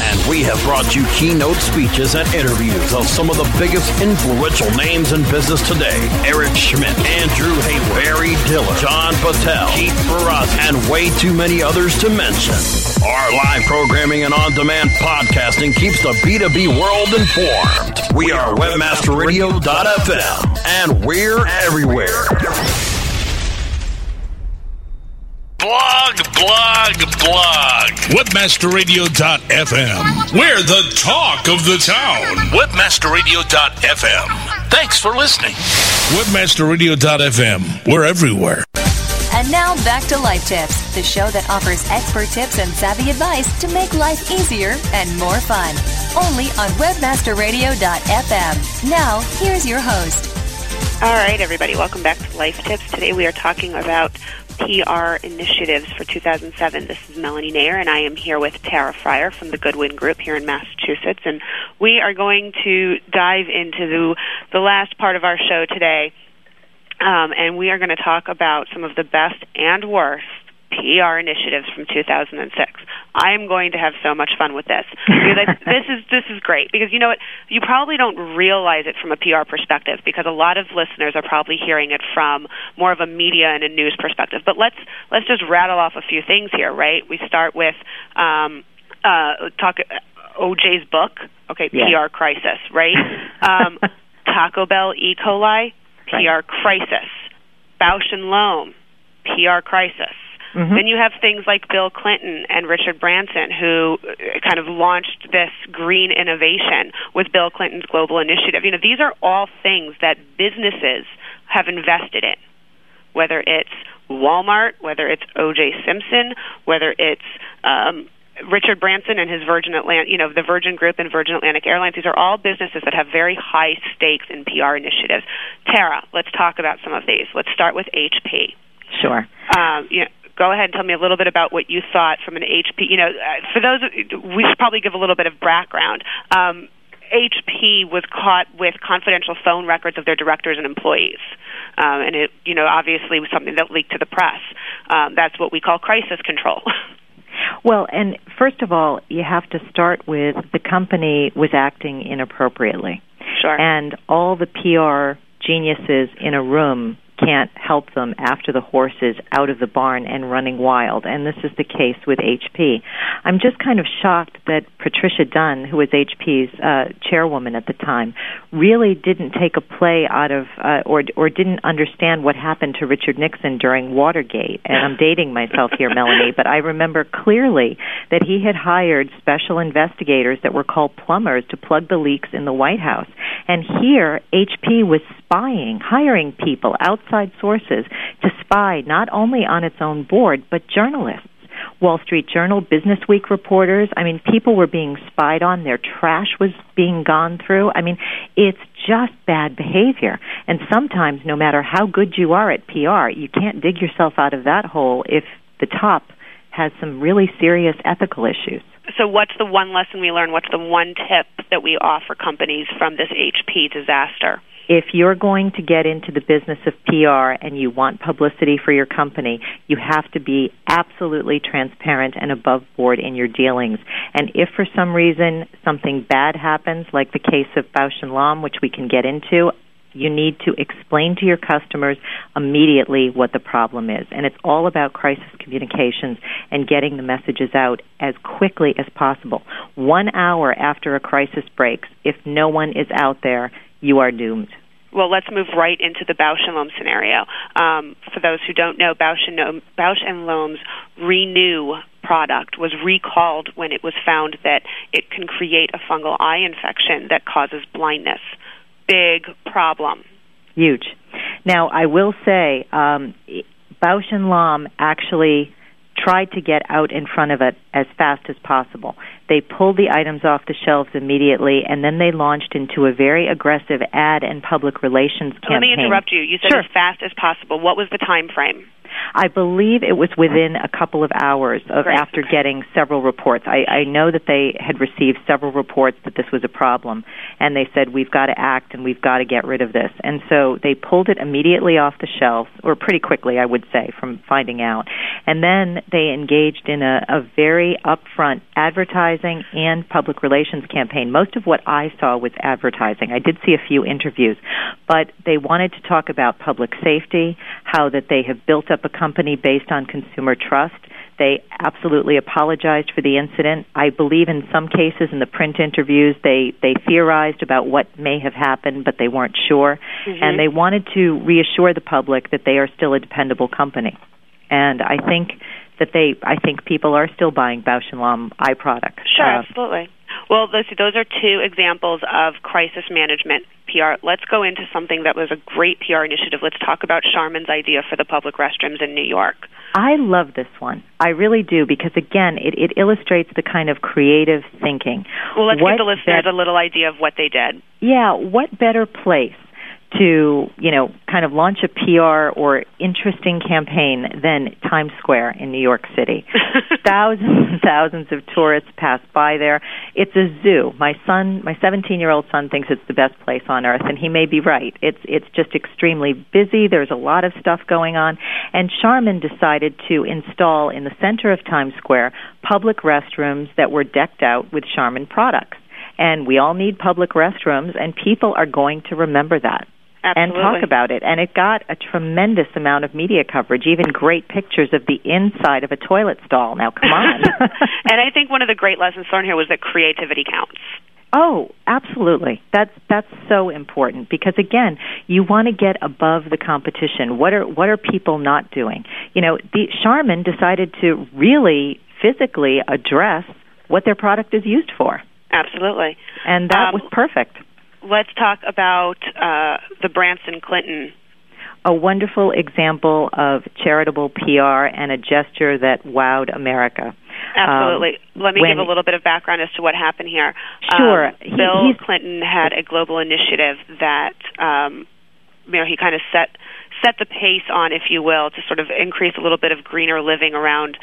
And we have brought you keynote speeches and interviews of some of the biggest influential names in business today. Eric Schmidt, Andrew Hayward, Barry Diller, John Patel, Keith Barras, and way too many others to mention. Our live programming and on-demand podcasting keeps the B2B world informed. We are webmasterradio.fm and we're everywhere. Blog, blog, blog. Webmasterradio.fm. We're the talk of the town. Webmasterradio.fm. Thanks for listening. Webmasterradio.fm. We're everywhere. And now back to Life Tips, the show that offers expert tips and savvy advice to make life easier and more fun. Only on webmasterradio.fm. Now, here's your host. All right, everybody, welcome back to Life Tips. Today we are talking about PR initiatives for 2007. This is Melanie Nair, and I am here with Tara Fryer from the Goodwin Group here in Massachusetts. And we are going to dive into the, the last part of our show today, um, and we are going to talk about some of the best and worst PR initiatives from 2006. I am going to have so much fun with this (laughs) because I, this is this is great because you know what you probably don't realize it from a PR perspective because a lot of listeners are probably hearing it from more of a media and a news perspective. But let's let's just rattle off a few things here, right? We start with um, uh, talk OJ's book, okay, Yeah. PR crisis, right? um, (laughs) Taco Bell E. coli, PR crisis. Bausch and Lomb, PR crisis. Mhm. Then you have things like Bill Clinton and Richard Branson, who uh, kind of launched this green innovation with Bill Clinton's global initiative. You know, these are all things that businesses have invested in. whether it's Walmart, whether it's O.J. Simpson, whether it's um, Richard Branson and his Virgin Atlantic, you know, the Virgin Group and Virgin Atlantic Airlines. These are all businesses that have very high stakes in PR initiatives. Tara, let's talk about some of these. Let's start with HP. Sure. Um, you know, go ahead and tell me a little bit about what you thought from an HP. You know, uh, for those, we should probably give a little bit of background. Um, HP was caught with confidential phone records of their directors and employees, um, and it, you know, obviously was something that leaked to the press. Um, that's what we call crisis control. (laughs) Well, and first of all, you have to start with the company was acting inappropriately. Sure. And all the PR geniuses in a room can't help them after the horse is out of the barn and running wild. And this is the case with HP. I'm just kind of shocked that Patricia Dunn, who was HP's uh, chairwoman at the time, really didn't take a play out of uh, or or didn't understand what happened to Richard Nixon during Watergate. And I'm dating myself here, Melanie, but I remember clearly that he had hired special investigators that were called plumbers to plug the leaks in the White House. And here, HP was spying, hiring people out outside sources to spy not only on its own board, but journalists. Wall Street Journal, Business Week reporters. I mean, people were being spied on. Their trash was being gone through. I mean, it's just bad behavior. And sometimes, no matter how good you are at PR, you can't dig yourself out of that hole if the top has some really serious ethical issues. So, what's the one lesson we learn? What's the one tip that we offer companies from this HP disaster? If you're going to get into the business of PR and you want publicity for your company, you have to be absolutely transparent and above board in your dealings. And if for some reason something bad happens, like the case of Bausch and Lomb, which we can get into, you need to explain to your customers immediately what the problem is. And it's all about crisis communications and getting the messages out as quickly as possible. One hour after a crisis breaks, if no one is out there, you are doomed. Well, let's move right into the Bausch and Lomb scenario. Um, for those who don't know, Bausch and, Lomb, Bausch and Lomb's ReNu product was recalled when it was found that it can create a fungal eye infection that causes blindness. Big problem. Huge. Now, I will say, um, Bausch and Lomb actually tried to get out in front of it as fast as possible. They pulled the items off the shelves immediately, and then they launched into a very aggressive ad and public relations campaign. Let me interrupt you. You said sure. as fast as possible. What was the time frame? I believe it was within a couple of hours of Great. after getting several reports. I, I know that they had received several reports that this was a problem, and they said we've got to act and we've got to get rid of this. And so they pulled it immediately off the shelves, or pretty quickly, I would say, from finding out. And then they engaged in a, a very upfront advertising and public relations campaign. Most of what I saw was advertising. I did see a few interviews, but they wanted to talk about public safety, how that they have built up a company based on consumer trust. They absolutely apologized for the incident. I believe in some cases in the print interviews they they theorized about what may have happened, but they weren't sure, Mhm. and they wanted to reassure the public that they are still a dependable company. And I think that they I think people are still buying Bausch and Lomb eye products. Sure, Uh, absolutely. Well, those, those are two examples of crisis management PR. Let's go into something that was a great PR initiative. Let's talk about Charmin's idea for the public restrooms in New York. I love this one. I really do because again, it, it illustrates the kind of creative thinking. Well, let's What give the listeners bet- a little idea of what they did. yeah, what better place to, you know, kind of launch a PR or interesting campaign than Times Square in New York City. (laughs) thousands and thousands of tourists pass by there. It's a zoo. My son, my 17-year-old son thinks it's the best place on earth and he may be right. It's it's just extremely busy. There's a lot of stuff going on and Charmin decided to install in the center of Times Square public restrooms that were decked out with Charmin products. And we all need public restrooms and people are going to remember that and talk about it. And it got a tremendous amount of media coverage, even great pictures of the inside of a toilet stall. Now, come on. (laughs) (laughs) and I think one of the great lessons learned here was that creativity counts. Oh, absolutely. That's that's so important because again, you want to get above the competition. What are what are people not doing? You know, the Charmin decided to really physically address what their product is used for, Absolutely. and that Um, was perfect. Let's talk about uh, the Branson Clinton a wonderful example of charitable PR and a gesture that wowed America. Absolutely. Um, Let me when- give a little bit of background as to what happened here. Sure. Um, Bill he's- Clinton had a global initiative that, um, you know, he kind of set set the pace on, if you will, to sort of increase a little bit of greener living around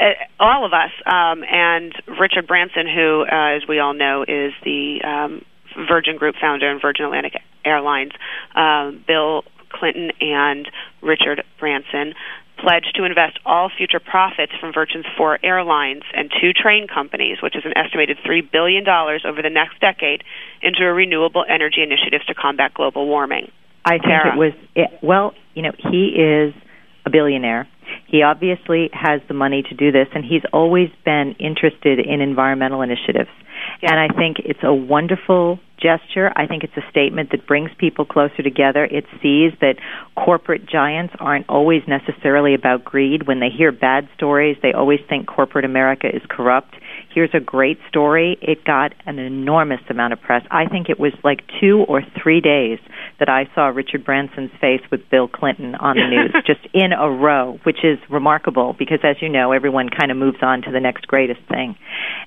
uh, all of us. Um, and Richard Branson, who, uh, as we all know, is the um, Virgin Group founder and Virgin Atlantic Airlines, um, Bill Clinton and Richard Branson pledged to invest all future profits from Virgin's four airlines and two train companies, which is an estimated $3 billion over the next decade, into a renewable energy initiatives to combat global warming. I think Tara. it was it, well, you know, he is a billionaire. He obviously has the money to do this and he's always been interested in environmental initiatives. And I think it's a wonderful gesture. I think it's a statement that brings people closer together. It sees that corporate giants aren't always necessarily about greed. When they hear bad stories, they always think corporate America is corrupt. Here's a great story. It got an enormous amount of press. I think it was like two or three days that I saw Richard Branson's face with Bill Clinton on the news, (laughs) just in a row, which is remarkable because, as you know, everyone kind of moves on to the next greatest thing.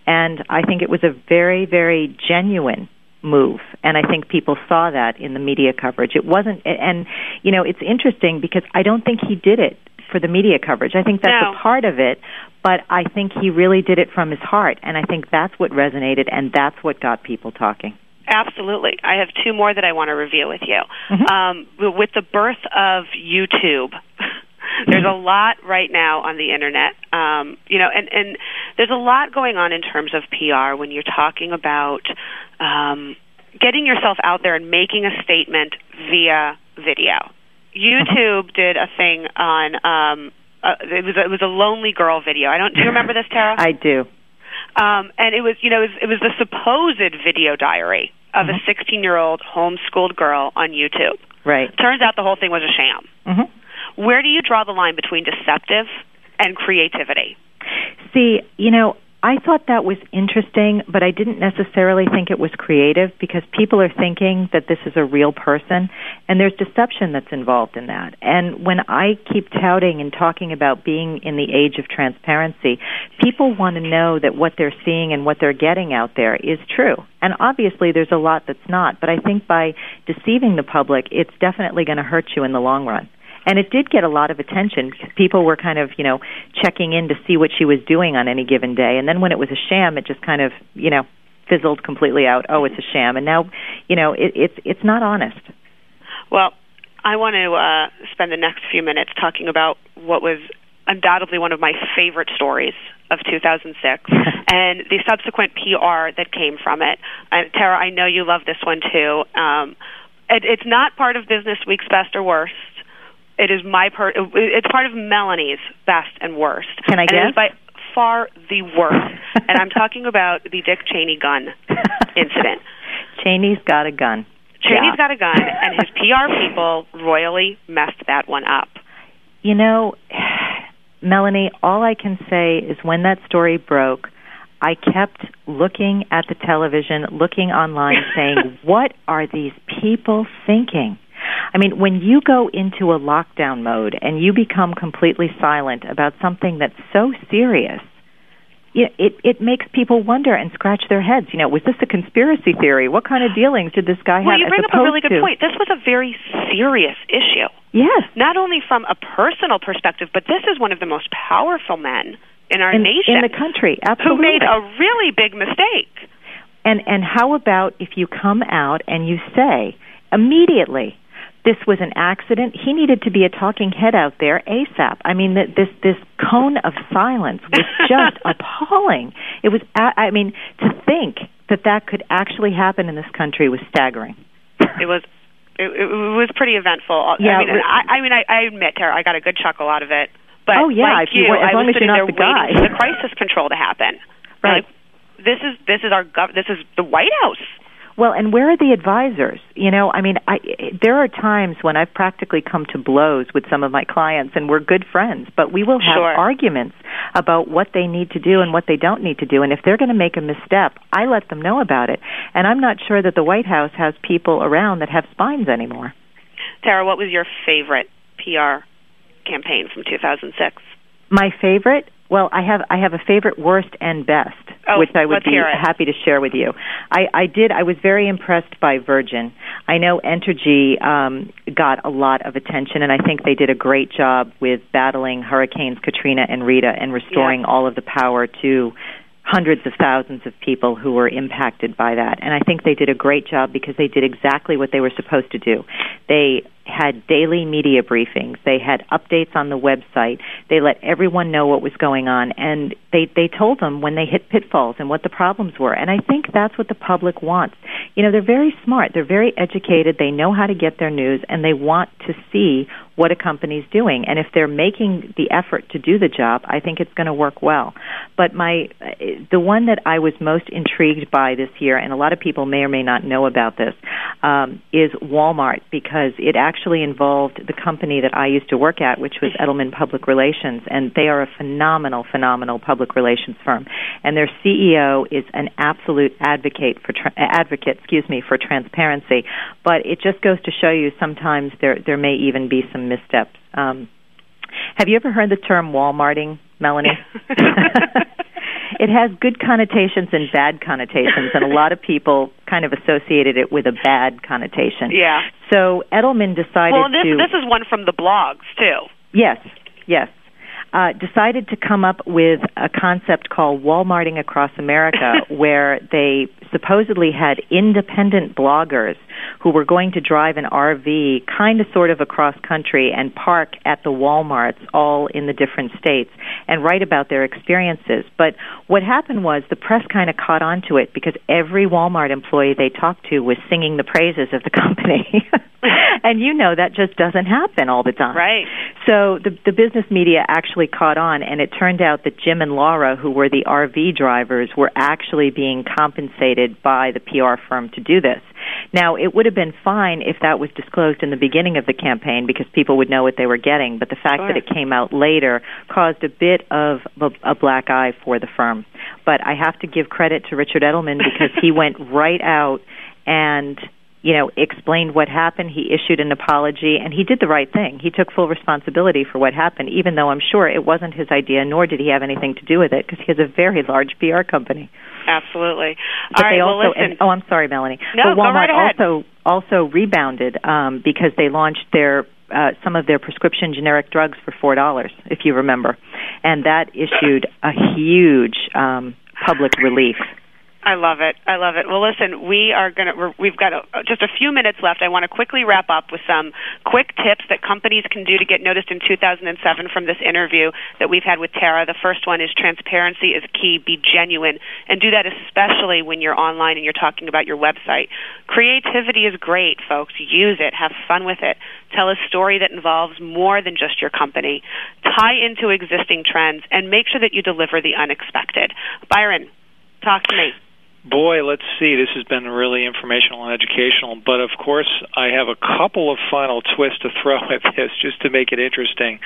And I think it was a very, very genuine move and i think people saw that in the media coverage it wasn't and you know it's interesting because i don't think he did it for the media coverage i think that's No. a part of it but i think he really did it from his heart and i think that's what resonated and that's what got people talking Absolutely. I have two more that I want to review with you. Mm-hmm. Um, with the birth of YouTube, (laughs) there's a lot right now on the internet. Um, you know, and, and there's a lot going on in terms of PR when you're talking about um, getting yourself out there and making a statement via video. YouTube did a thing on um, uh, it was it was a lonely girl video. I don't. Do you (laughs) remember this, Tara? i do um, and it was you know it was, it was the supposed video diary of Mm-hmm. a 16 year old homeschooled girl on YouTube. right Turns out the whole thing was a sham. hmm Where do you draw the line between deceptive and creativity? See, you know, I thought that was interesting, but I didn't necessarily think it was creative because people are thinking that this is a real person, and there's deception that's involved in that. And when I keep touting and talking about being in the age of transparency, people want to know that what they're seeing and what they're getting out there is true. And obviously, there's a lot that's not, but I think by deceiving the public, it's definitely going to hurt you in the long run. And it did get a lot of attention because people were kind of, you know, checking in to see what she was doing on any given day. And then when it was a sham, it just kind of, you know, fizzled completely out. Oh, it's a sham. And now, you know, it, it's it's not honest. Well, I want to uh, spend the next few minutes talking about what was undoubtedly one of my favorite stories of 2006 (laughs) and the subsequent PR that came from it. And Tara, I know you love this one too. Um, it, it's not part of Business Week's best or worst. It is my part. It's part of Melanie's best and worst. Can I guess? and it is by far the worst. and I'm (laughs) talking about the Dick Cheney gun incident. (laughs) Cheney's got a gun. Cheney's Yeah. got a gun, and his PR people royally messed that one up. You know, (sighs) Melanie, all I can say is when that story broke, I kept looking at the television, looking online, saying, (laughs) what are these people thinking? I mean, when you go into a lockdown mode and you become completely silent about something that's so serious, it it makes people wonder and scratch their heads. You know, was this a conspiracy theory? What kind of dealings did this guy Well, have? Well, you bring up a really good to- point. This was a very serious issue. Yes. Not only from a personal perspective, but this is one of the most powerful men in our in, nation in the country, who made a really big mistake. And and how about if you come out and you say immediately this was an accident? He needed to be a talking head out there ASAP. I mean, th- this this cone of silence was (laughs) just appalling. It was. I mean, to think that that could actually happen in this country was staggering. It was it, it was pretty eventful. Yeah, I mean, re- I, I mean, I, I admit, Tara, I got a good chuckle out of it. But Oh, yeah, like you you, were- as I long was as you're not the guy. for the crisis control to happen. Right. Like, this is this is our gov- this is the White House. Well, and where are the advisors? You know, I mean, I there are times when I've practically come to blows with some of my clients and we're good friends, but we will have Sure. arguments about what they need to do and what they don't need to do. And if they're going to make a misstep, I let them know about it. And I'm not sure that the White House has people around that have spines anymore. Tara, what was your favorite PR campaign from 2006? My favorite? Well, I have I have a favorite, worst, and best, Oh, which I would be happy to share with you. I, I did. I was very impressed by Virgin. I know Entergy um, got a lot of attention, and I think they did a great job with battling Hurricanes Katrina and Rita and restoring all of the power to hundreds of thousands of people who were impacted by that. And I think they did a great job because they did exactly what they were supposed to do. They had daily media briefings. They had updates on the website. They let everyone know what was going on and they they told them when they hit pitfalls and what the problems were. And I think that's what the public wants. You know, they're very smart. They're very educated. They know how to get their news and they want to see what a company's doing. And if they're making the effort to do the job, I think it's going to work well. But my the one that I was most intrigued by this year, and a lot of people may or may not know about this, um, is Walmart because it actually involved the company that I used to work at, which was Edelman Public Relations, and they are a phenomenal, phenomenal public relations firm. And their CEO is an absolute advocate for tra- advocate, excuse me, for transparency. But it just goes to show you sometimes there there may even be some missteps. Um, have you ever heard the term Walmarting, Melanie? (laughs) it has good connotations and bad connotations, and a lot of people kind of associated it with a bad connotation. Yeah. So Edelman decided to Well, this to. this is one from the blogs too. Yes, yes. Uh, decided to come up with a concept called Walmarting Across America, (laughs) where they supposedly had independent bloggers who were going to drive an RV kind of sort of across country and park at the Walmarts all in the different states and write about their experiences. But what happened was the press kind of caught on to it because every Walmart employee they talked to was singing the praises of the (laughs) company. (laughs) and you know that just doesn't happen all the time. Right. So the the business media actually caught on and it turned out that Jim and Laura who were the RV drivers were actually being compensated by the PR firm to do this. Now, it would have been fine if that was disclosed in the beginning of the campaign because people would know what they were getting, but the fact that it came out later caused a bit of a, a black eye for the firm. But I have to give credit to Richard Edelman because he (laughs) went right out and you know, explained what happened. He issued an apology, and he did the right thing. He took full responsibility for what happened, even though I'm sure it wasn't his idea, nor did he have anything to do with it, because he has a very large PR company. Absolutely. But All right. they well, also, listen. and, oh, I'm sorry, Melanie. No, but go Walmart right ahead. also also rebounded um, because they launched their uh, some of their prescription generic drugs for four dollars, if you remember, and that issued a huge um, public relief. I love it. I love it. Well, listen, we are going to, we've got a, just a few minutes left. I want to quickly wrap up with some quick tips that companies can do to get noticed in 2007 from this interview that we've had with Tara. The first one is transparency is key. Be genuine. And do that especially when you're online and you're talking about your website. Creativity is great, folks. Use it. Have fun with it. Tell a story that involves more than just your company. Tie into existing trends and make sure that you deliver the unexpected. Byron, talk to me. Boy, let's see. This has been really informational and educational, but of course, I have a couple of final twists to throw (laughs) at this just to make it interesting.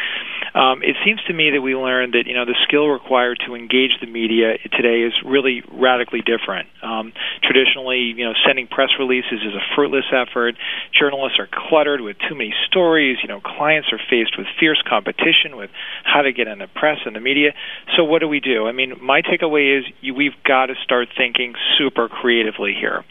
Um, it seems to me that we learned that you know the skill required to engage the media today is really radically different. Um, traditionally, you know, sending press releases is a fruitless effort. Journalists are cluttered with too many stories. You know, clients are faced with fierce competition with how to get in the press and the media. So, what do we do? I mean, my takeaway is you, we've got to start thinking super creatively here.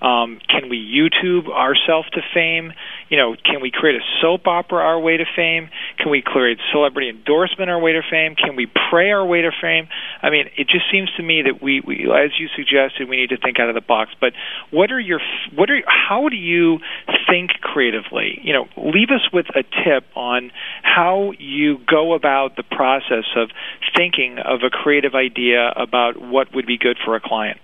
Um, can we YouTube ourselves to fame? You know, can we create a soap opera our way to fame? Can we create celebrity endorsement our way to fame? Can we pray our way to fame? I mean, it just seems to me that we, we as you suggested, we need to think out of the box. But what are your what are how do you think creatively? You know, leave us with a tip on how you go about the process of thinking of a creative idea about what would be good for a client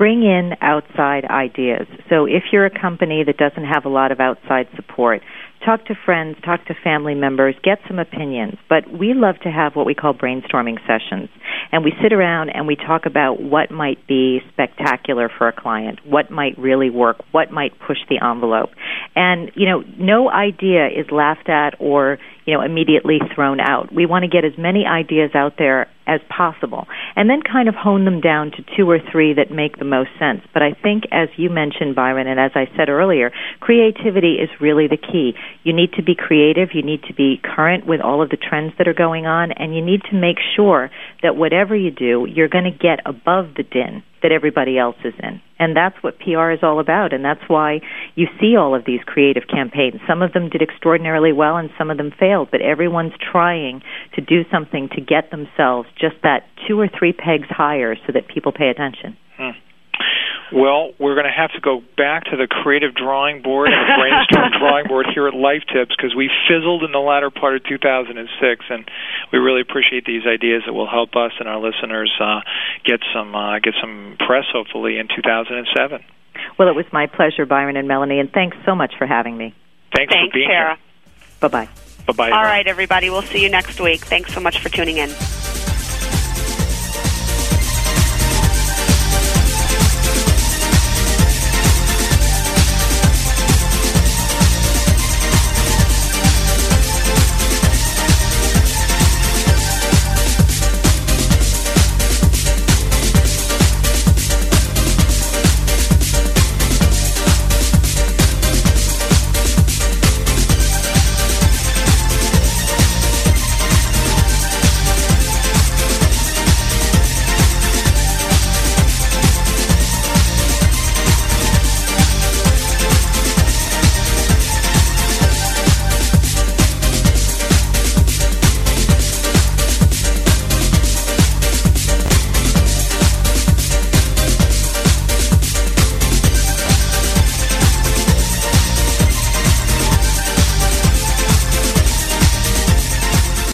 bring in outside ideas. So if you're a company that doesn't have a lot of outside support, talk to friends, talk to family members, get some opinions. But we love to have what we call brainstorming sessions. And we sit around and we talk about what might be spectacular for a client, what might really work, what might push the envelope. And, you know, no idea is laughed at or, you know, immediately thrown out. We want to get as many ideas out there as possible, and then kind of hone them down to two or three that make the most sense. But I think, as you mentioned, Byron, and as I said earlier, creativity is really the key. You need to be creative, you need to be current with all of the trends that are going on, and you need to make sure that whatever you do, you're going to get above the din that everybody else is in. And that's what PR is all about. And that's why you see all of these creative campaigns. Some of them did extraordinarily well and some of them failed, but everyone's trying to do something to get themselves just that two or three pegs higher so that people pay attention. Hmm. Well, we're going to have to go back to the creative drawing board and the brainstorm (laughs) drawing board here at Life Tips because we fizzled in the latter part of 2006, and we really appreciate these ideas that will help us and our listeners uh, get some uh, get some press, hopefully, in 2007. Well, it was my pleasure, Byron and Melanie, and thanks so much for having me. Thanks, Thanks for being Tara. Bye bye. Bye bye. All right, everybody. We'll see you next week. Thanks so much for tuning in.